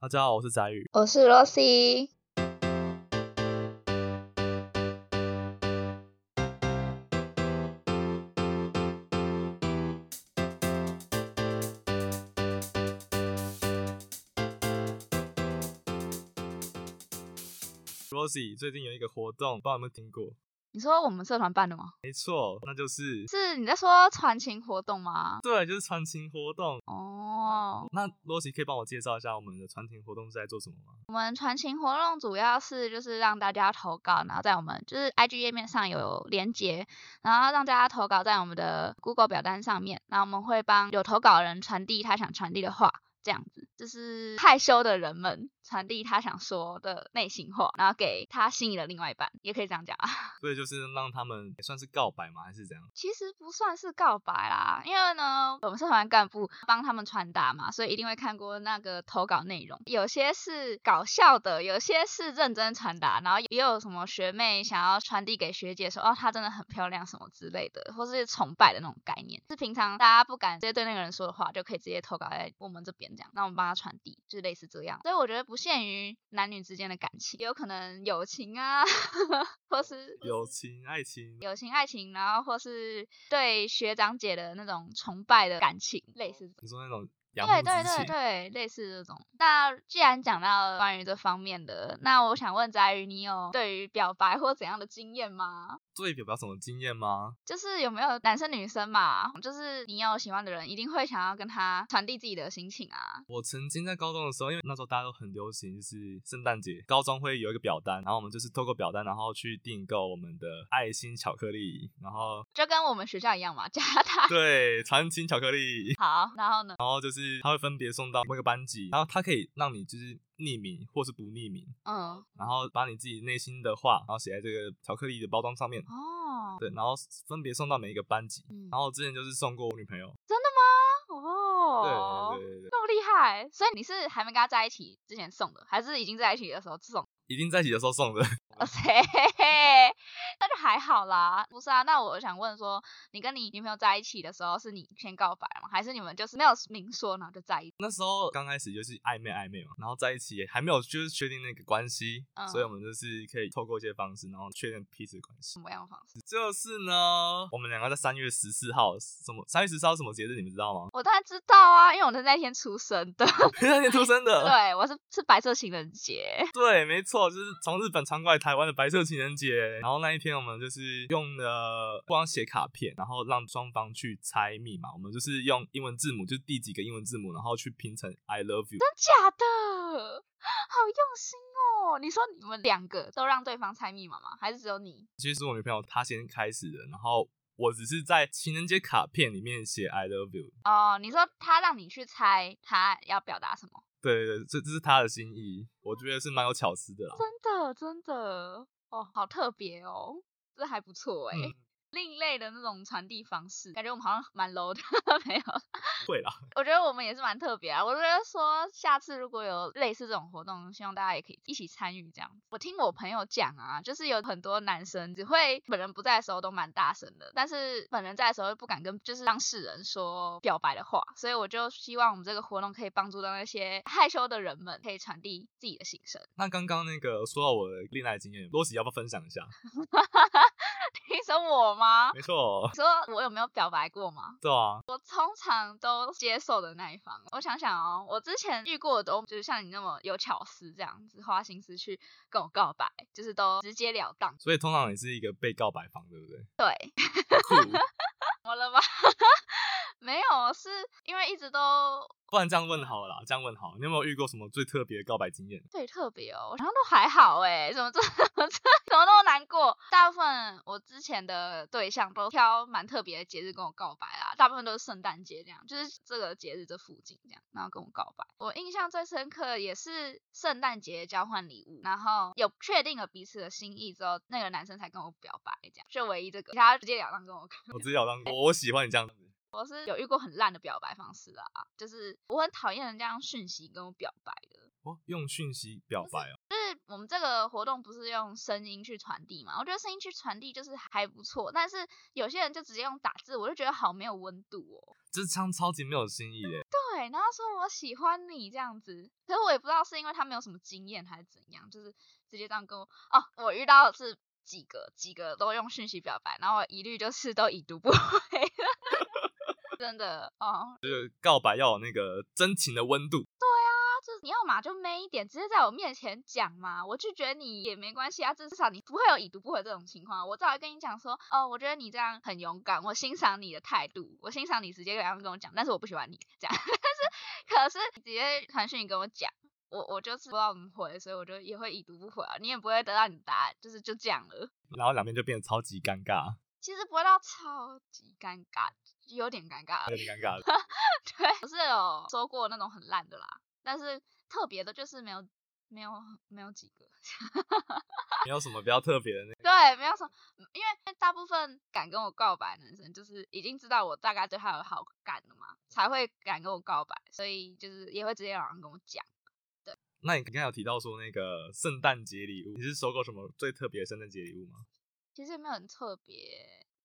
大家好，我是翟宇。我是 Rosie。Rosie 最近有一个活动，不知道有没有听过？你说我们社团办的吗？没错，那就是是你在说传情活动吗？对，就是传情活动。哦，那 Rosie 可以帮我介绍一下我们的传情活动是在做什么吗？我们传情活动主要是就是让大家投稿，然后在我们就是 IG 页面上有连接，然后让大家投稿在我们的 Google 表单上面，然后我们会帮有投稿的人传递他想传递的话。这样子，就是害羞的人们传递他想说的内心话，然后给他心仪的另外一半，也可以这样讲啊。所以就是让他们也算是告白吗？还是怎样？其实不算是告白啦，因为呢，我们社团干部帮他们传达嘛，所以一定会看过那个投稿内容，有些是搞笑的，有些是认真传达，然后也有什么学妹想要传递给学姐说，哦，她真的很漂亮什么之类的，或是崇拜的那种概念，是平常大家不敢直接对那个人说的话，就可以直接投稿在我们这边。这样，那我们帮他传递，就是类似这样。所以我觉得不限于男女之间的感情，也有可能友情啊，或是友情、爱情、友情、爱情，然后或是对学长姐的那种崇拜的感情，类似。你说那种。对对对对，类似这种。那既然讲到关于这方面的，那我想问翟宇，你有对于表白或怎样的经验吗？对表表什么经验吗？就是有没有男生女生嘛？就是你有喜欢的人，一定会想要跟他传递自己的心情啊。我曾经在高中的时候，因为那时候大家都很流行，就是圣诞节，高中会有一个表单，然后我们就是透过表单，然后去订购我们的爱心巧克力，然后就跟我们学校一样嘛，加他对传情巧克力。好，然后呢？然后就是他会分别送到每个班级，然后他可以让你就是匿名或是不匿名，嗯，然后把你自己内心的话，然后写在这个巧克力的包装上面。哦，对，然后分别送到每一个班级。嗯然后我之前就是送过我女朋友。真的吗？哦，对对对对，那么厉害，所以你是还没跟他在一起之前送的，还是已经在一起的时候送？已经在一起的时候送的。哇塞，那就还好啦。不是啊，那我想问说，你跟你女朋友在一起的时候，是你先告白了吗？还是你们就是没有明说，然后就在一起？那时候刚开始就是暧昧暧昧嘛，然后在一起也还没有就是确定那个关系，嗯所以我们就是可以透过一些方式，然后确认彼此的关系什。么样的方式？就是呢，我们两个在三月十四号，什么三月十四号什么节日？你们知道吗？我当然知道啊，因为我是那天出生的。那天出生的。对，我是是白色情人节。对，没错，就是从日本传过来台湾的白色情人节。然后那一天我们就是用了光写卡片，然后让双方去猜密码。我们就是用英文字母，就是第几个英文字母，然后去拼成 I love you。真假的？好用心哦！你说你们两个都让对方猜密码吗？还是只有你？其实我女朋友她先开始的，然后我只是在情人节卡片里面写 I love you。哦，你说她让你去猜她要表达什么？对对对，这这是他的心意，我觉得是蛮有巧思的啦。真的真的哦，好特别哦，这还不错哎。嗯，另类的那种传递方式，感觉我们好像蛮 low 的，没有。会啦。我觉得我们也是蛮特别啊。我觉得说下次如果有类似这种活动，希望大家也可以一起参与这样。我听我朋友讲啊，就是有很多男生只会本人不在的时候都蛮大声的，但是本人在的时候又不敢跟就是当事人说表白的话，所以我就希望我们这个活动可以帮助到那些害羞的人们，可以传递自己的心声。那刚刚那个说到我的恋爱经验，罗喜要不要分享一下？你说我吗？没错你，说我有没有表白过吗？对啊，我通常都接受的那一方。我想想哦，我之前遇过的都就是像你那么有巧思这样子，花心思去跟我告白，就是都直截了当。所以通常你是一个被告白方，对不对？对，酷，怎么了吗？没有，是因为一直都不然这样问好了啦，这样问好，你有没有遇过什么最特别的告白经验？最特别哦，好像都还好哎，怎么这 怎么这怎么那么难过？大部分我之前的对象都挑蛮特别的节日跟我告白啦，大部分都是圣诞节这样，就是这个节日这附近这样，然后跟我告白。我印象最深刻也是圣诞节交换礼物，然后有确定了彼此的心意之后，那个男生才跟我表白，这样就唯一这个，其他直截了当跟我我直接了当，我我喜欢你这样子。我是有遇过很烂的表白方式啊，就是我很讨厌人家用讯息跟我表白的。哦，用讯息表白哦，就是我们这个活动不是用声音去传递嘛？我觉得声音去传递就是还不错，但是有些人就直接用打字，我就觉得好没有温度哦。这枪超级没有新意耶。对，然后说我喜欢你这样子，可是我也不知道是因为他没有什么经验还是怎样，就是直接这样跟我哦，我遇到的是几个几个都用讯息表白，然后我一律就是都已读不回，真的哦，就是告白要有那个真情的温度。对啊就是你要嘛就 man 一点，直接在我面前讲嘛，我拒绝你也没关系啊，至少你不会有已读不回这种情况。我再来跟你讲说，哦，我觉得你这样很勇敢，我欣赏你的态度，我欣赏你直接这样跟我讲，但是我不喜欢你这样。但是可是你直接传讯跟我讲，我我就是不知道怎么回，所以我就也会已读不回啊，你也不会得到你的答案，就是就这样了。然后两边就变得超级尴尬，其实不会到超级尴尬，有点尴尬，有点尴尬。对，我是有收过那种很烂的啦。但是特别的，就是没有没有没有几个，没有什么比较特别的那对，没有什么，因为大部分敢跟我告白的男生，就是已经知道我大概对他有好感了嘛，才会敢跟我告白，所以就是也会直接有人跟我讲。对，那你刚刚有提到说那个圣诞节礼物，你是收过什么最特别的圣诞节礼物吗？其实也没有很特别，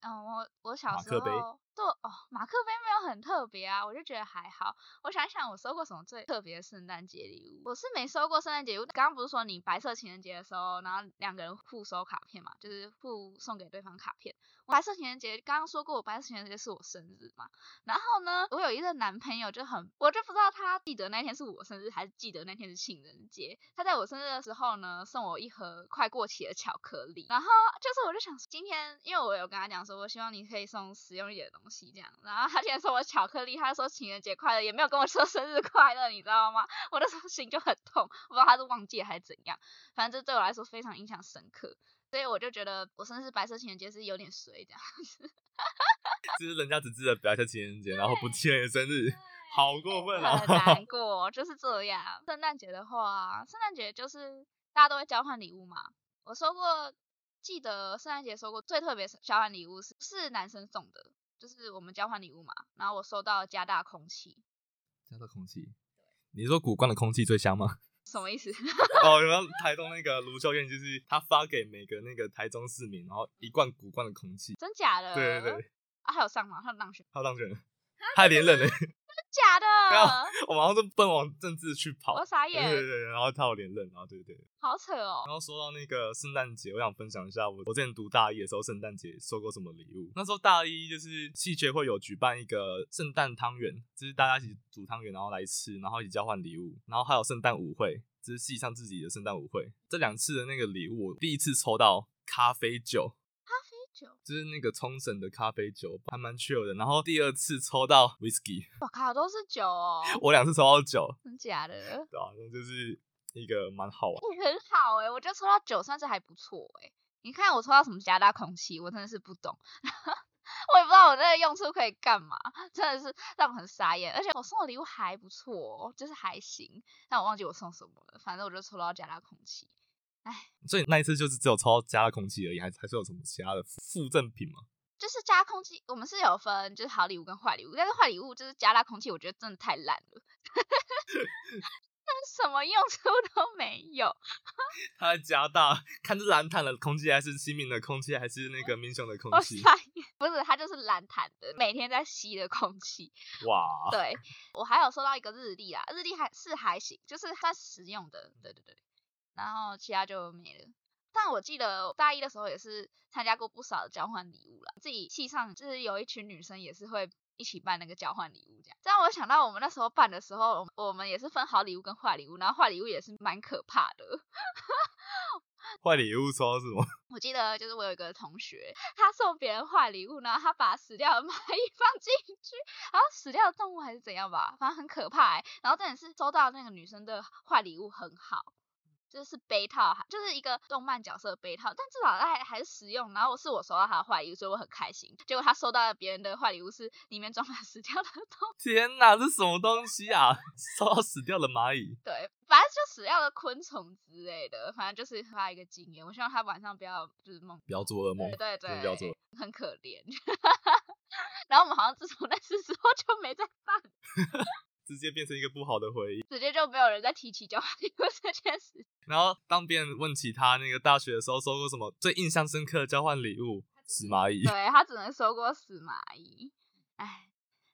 嗯，我我小时候。对哦，马克杯没有很特别啊，我就觉得还好。我想想，我收过什么最特别的圣诞节礼物？我是没收过圣诞节礼物。刚刚不是说你白色情人节的时候，然后两个人互收卡片嘛，就是互送给对方卡片。白色情人节刚刚说过，白色情人节是我生日嘛。然后呢，我有一个男朋友就很，我就不知道他记得那天是我生日，还是记得那天是情人节。他在我生日的时候呢，送我一盒快过期的巧克力。然后就是我就想，今天因为我有跟他讲说，我希望你可以送实用一点的东西这样。然后他今天送我巧克力，他说情人节快乐，也没有跟我说生日快乐，你知道吗？我的时候心就很痛，我不知道他是忘记还是怎样。反正这对我来说非常印象深刻。所以我就觉得我生日白色情人节是有点衰这样子，就是人家只记得白色情人节，然后不记得你生日，好过分啊！很难 过，就是这样。圣诞节的话，圣诞节就是大家都会交换礼物嘛。我收过，记得圣诞节收过最特别交换礼物是是男生送的，就是我们交换礼物嘛。然后我收到加大空气，加大空气，你说古关的空气最香吗？什么意思？哦，然后台东那个卢秀燕就是他发给每个那个台中市民，然后一罐古罐的空气，真假的？对对对。啊，还有上吗？还有当选？还有当选，他连任了。假的，没有，我马上就奔往政治去跑。我傻眼。对对对，然后他有连任，然后对对对，好扯哦。然后说到那个圣诞节，我想分享一下我我之前读大一的时候，圣诞节收过什么礼物。那时候大一就是戏学会有举办一个圣诞汤圆，就是大家一起煮汤圆，然后来吃，然后一起交换礼物，然后还有圣诞舞会，这是系上自己的圣诞舞会。这两次的那个礼物，我第一次抽到咖啡酒。就是那个冲绳的咖啡酒，还蛮 chill 的。然后第二次抽到 whisky，我靠，都是酒哦。我两次抽到酒，真假的？对啊，那就是一个蛮好玩。很好哎，我觉得抽到酒算是还不错哎。你看我抽到什么加大空气，我真的是不懂，我也不知道我这个用处可以干嘛，真的是让我很傻眼。而且我送的礼物还不错，就是还行，但我忘记我送什么了。反正我就抽到加大空气。哎，所以那一次就是只有抽到加空气而已，还还是有什么其他的附赠品吗？就是加空气，我们是有分，就是好礼物跟坏礼物。但是坏礼物就是加大空气，我觉得真的太烂了，那什么用处都没有。它加大，看是蓝毯的空气，还是新明的空气，还是那个明雄的空 气？不是，它就是蓝毯的，每天在吸的空气。哇！对，我还有收到一个日历啊，日历还是还行，就是算实用的。对对对。然后其他就没了，但我记得大一的时候也是参加过不少的交换礼物了。自己系上就是有一群女生也是会一起办那个交换礼物，这样。这样我想到我们那时候办的时候，我们也是分好礼物跟坏礼物，然后坏礼物也是蛮可怕的。坏礼物说什么？我记得就是我有一个同学，他送别人坏礼物，然后他把死掉的蚂蚁放进去，然后死掉的动物还是怎样吧，反正很可怕。然后重点是收到那个女生的坏礼物很好。就是杯套，就是一个动漫角色杯套，但至少它还还是实用。然后是我收到他的坏礼物，所以我很开心。结果他收到了别人的坏礼物，是里面装满死掉的动物。天哪，这什么东西啊？收到死掉的蚂蚁？对，反正就死掉的昆虫之类的，反正就是他一个经验。我希望他晚上不要就是梦，不要做噩梦。对对，不要做，很可怜。然后我们好像自从那次之后就没再办。直接变成一个不好的回忆，直接就没有人再提起交换礼物这件事。然后当别人问起他那个大学的时候收过什么最印象深刻的交换礼物，死蚂蚁。对他只能收过死蚂蚁，唉，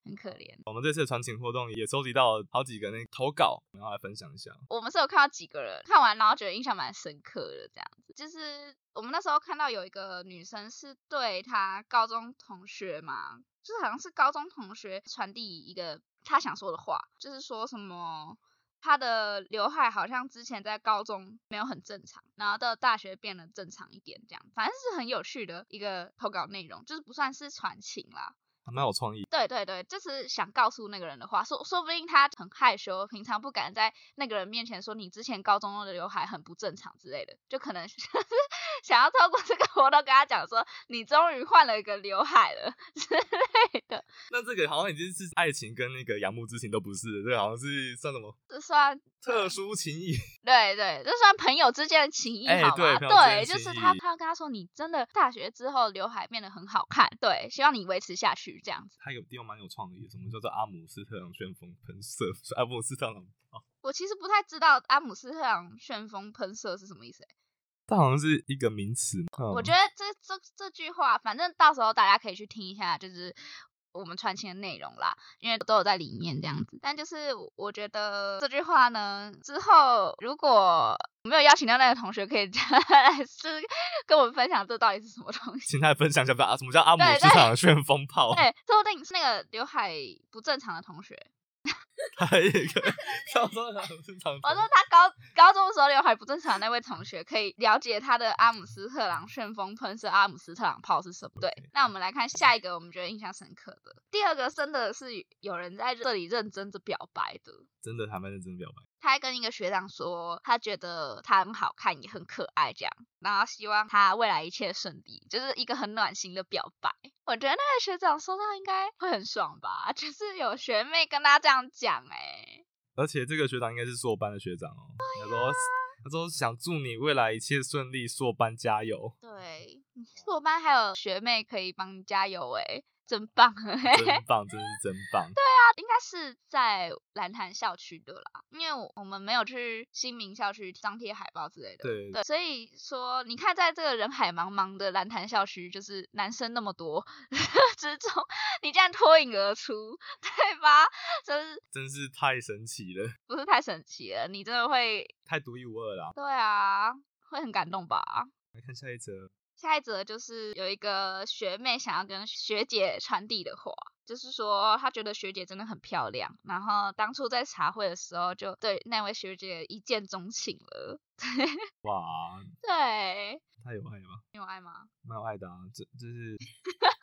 很可怜。我们这次的传情活动也收集到好几个那投稿，然后来分享一下。我们是有看到几个人看完，然后觉得印象蛮深刻的，这样子。就是我们那时候看到有一个女生是对她高中同学嘛，就是好像是高中同学传递一个他想说的话，就是说什么。他的刘海好像之前在高中没有很正常，然后到大学变得正常一点，这样反正是很有趣的一个投稿内容，就是不算是传情啦。蛮有创意。对对对，就是想告诉那个人的话，说说不定他很害羞，平常不敢在那个人面前说你之前高中的刘海很不正常之类的，就可能 想要透过这个活动跟他讲说，你终于换了一个刘海了之类的。那这个好像已经是爱情跟那个仰慕之情都不是，这个好像是算什么？这算特殊情谊。对对，这算朋友之间的情谊，好吗？对，就是他他要跟他说，你真的大学之后刘海变得很好看，对，希望你维持下去。这样子，他有地方蛮有创意的，什么叫做阿姆斯特朗旋风喷射？阿姆斯特朗哦，我其实不太知道阿姆斯特朗旋风喷射是什么意思，哎，它好像是一个名词。我觉得这这这句话，反正到时候大家可以去听一下，就是我们传情的内容啦，因为都有在里面这样子。但就是我觉得这句话呢，之后如果没有邀请到那个同学，可以 来是跟我们分享这到底是什么东西。请他分享一下吧，什么叫阿姆斯特旋风炮？对，说不定是那个刘海不正常的同学。还有一个高中刘海不正常。我说他高高中的时候刘海不正常的那位同学，可以了解他的阿姆斯特朗旋风喷射阿姆斯特朗炮是什么？对，那我们来看下一个，我们觉得印象深刻的第二个，真的是有人在这里认真的表白的，真的他们认真表白。他还跟一个学长说，他觉得他很好看，也很可爱，这样，然后希望他未来一切顺利，就是一个很暖心的表白。我觉得那个学长收到应该会很爽吧，就是有学妹跟他这样讲，哎，而且这个学长应该是硕班的学长哦。他说，他说想祝你未来一切顺利，硕班加油。对，硕班还有学妹可以帮你加油，哎。真棒，真棒，真是真棒。对啊，应该是在蓝潭校区的啦，因为我们没有去新民校区张贴海报之类的。对对，所以说你看，在这个人海茫茫的蓝潭校区，就是男生那么多 之中，你竟然脱颖而出，对吧？真是真是太神奇了。不是太神奇了，你真的会太独一无二了。对啊，会很感动吧？来看下一则。下一则就是有一个学妹想要跟学姐传递的话，就是说她觉得学姐真的很漂亮，然后当初在茶会的时候就对那位学姐一见钟情了。哇，对，他有爱吗？有爱吗？蛮有爱的啊，这这是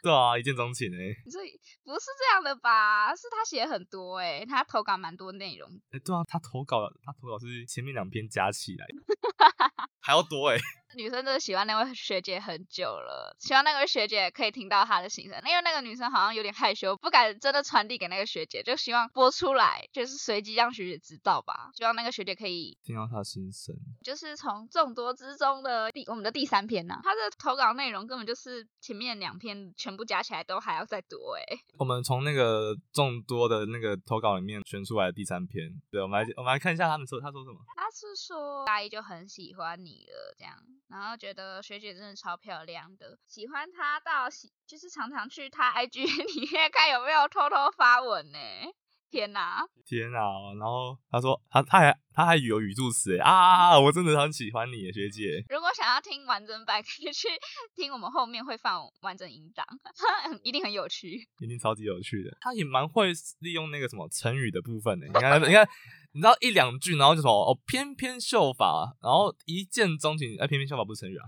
对啊，一见钟情哎。所以不是这样的吧？是他写很多哎，他投稿蛮多内容。哎，对啊，他投稿他投稿是前面两篇加起来 还要多哎。女生真的喜欢那位学姐很久了，希望那位学姐可以听到她的心声，因为那个女生好像有点害羞，不敢真的传递给那个学姐，就希望播出来，就是随机让学姐知道吧。希望那个学姐可以听到她的心声。就是从众多之中的第我们的第三篇呢，她的投稿内容根本就是前面两篇全部加起来都还要再多哎。我们从那个众多的那个投稿里面选出来的第三篇，对，我们来我们来看一下他们说他说什么。他是说大一就很喜欢你了这样。然后觉得学姐真的超漂亮的，喜欢她到喜就是常常去她 IG 里面看有没有偷偷发文呢？天哪，天哪！然后她说他他还他还有语助词啊！我真的很喜欢你，学姐。如果想要听完整版，可以去听我们后面会放完整音档，一定很有趣，一定超级有趣的。他也蛮会利用那个什么成语的部分的，你看你看。你知道一两句，然后就说哦，翩翩秀发，然后一见钟情。哎，翩翩秀发不是成语啊？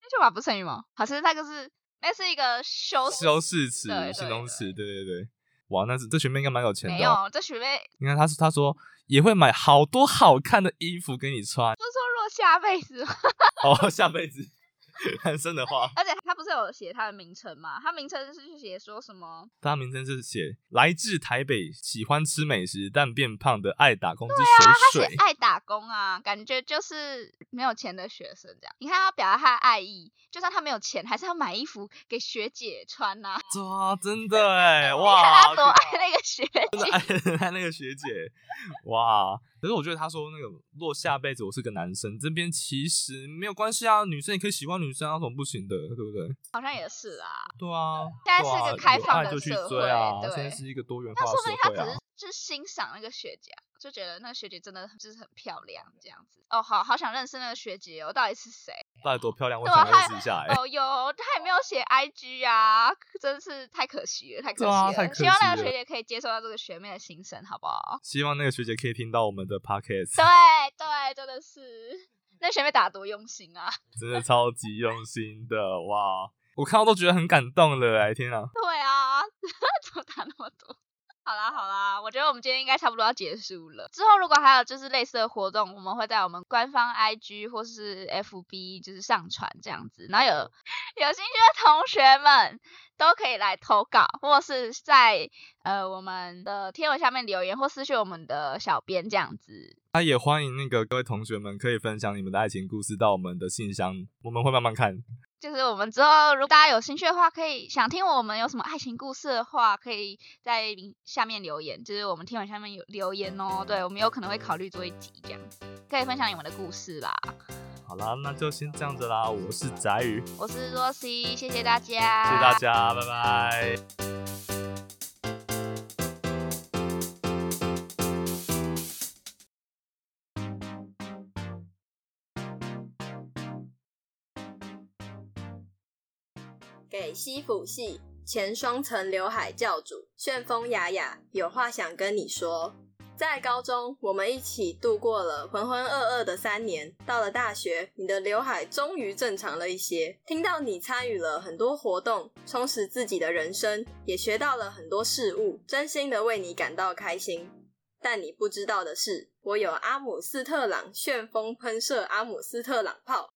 偏秀发不是成语吗？好像那个是，那是一个修修饰词、形容词。对对对，哇，那是这学妹应该蛮有钱的。没有，这学妹，你看，她是她说也会买好多好看的衣服给你穿。就说若下辈子，哦，下辈子。男生的话，而且是有写他的名称吗？他名称是写说什么？他名称是写来自台北，喜欢吃美食但变胖的爱打工之水水。爱打工啊，感觉就是没有钱的学生这样。你看他表达他的爱意，就算他没有钱，还是要买衣服给学姐穿呐。哇，真的哎，哇，你看他多爱那个学姐，真的爱那个学姐，哇。可是我觉得他说那个，若下辈子我是个男生，这边其实没有关系啊，女生也可以喜欢女生，有什么不行的，对不对？好像也是啊。对啊，现在是个开放的社会对现在是一个多元那化说不定他只社会啊是。就是欣赏那个学姐啊，就觉得那个学姐真的就是很漂亮这样子。哦，好好想认识那个学姐哦，到底是谁？到底多漂亮，我想认识一下哎、哦哟，她也没有写 IG 啊，真是太可惜了，太可惜了。希望那个学姐可以接受到这个学妹的心声，好不好？希望那个学姐可以听到我们的 podcast，对对，真的是，那学妹打得多用心啊！真的超级用心的哇！我看到都觉得很感动了哎，天啊！对啊，怎么打那么多？好啦好啦，我觉得我们今天应该差不多要结束了。之后如果还有就是类似的活动，我们会在我们官方 IG 或是 FB 就是上传这样子。然后有有兴趣的同学们都可以来投稿，或是在呃我们的贴文下面留言，或私讯我们的小编这样子。那、也欢迎那个各位同学们可以分享你们的爱情故事到我们的信箱，我们会慢慢看。就是我们之后，如果大家有兴趣的话，可以想听我们有什么爱情故事的话，可以在下面留言，就是我们听完下面有留言哦。对，我们有可能会考虑做一集这样，可以分享你们的故事啦。好啦，那就先这样子啦。我是翟宇，我是若曦，谢谢大家，谢谢谢大家，拜拜。西府系前双层刘海教主旋风雅雅有话想跟你说。在高中，我们一起度过了浑浑噩噩的三年。到了大学，你的刘海终于正常了一些。听到你参与了很多活动，充实自己的人生，也学到了很多事物，真心的为你感到开心。但你不知道的是，我有阿姆斯特朗旋风喷射阿姆斯特朗炮。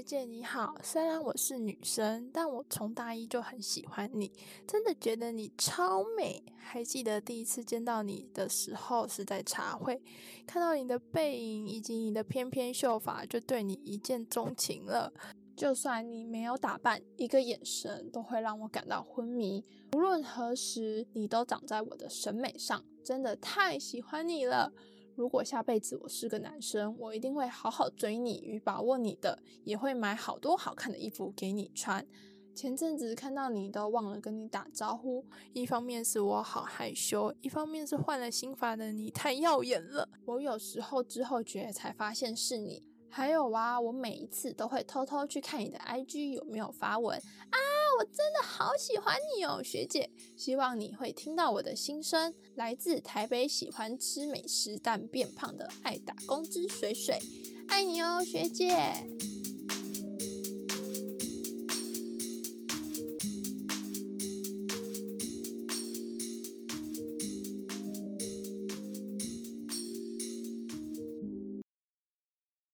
学姐你好，虽然我是女生，但我从大一就很喜欢你，真的觉得你超美。还记得第一次见到你的时候是在茶会，看到你的背影以及你的翩翩秀发，就对你一见钟情了。就算你没有打扮，一个眼神都会让我感到昏迷。无论何时，你都长在我的审美上，真的太喜欢你了。如果下辈子我是个男生，我一定会好好追你与把握你的，也会买好多好看的衣服给你穿。前阵子看到你都忘了跟你打招呼，一方面是我好害羞，一方面是换了新发的你太耀眼了。我有时候之后觉才发现是你。还有啊，我每一次都会偷偷去看你的 IG 有没有发文啊，我真的好喜欢你哦，学姐。希望你会听到我的心声。来自台北，喜欢吃美食但变胖的爱打工之水水，爱你哦，学姐。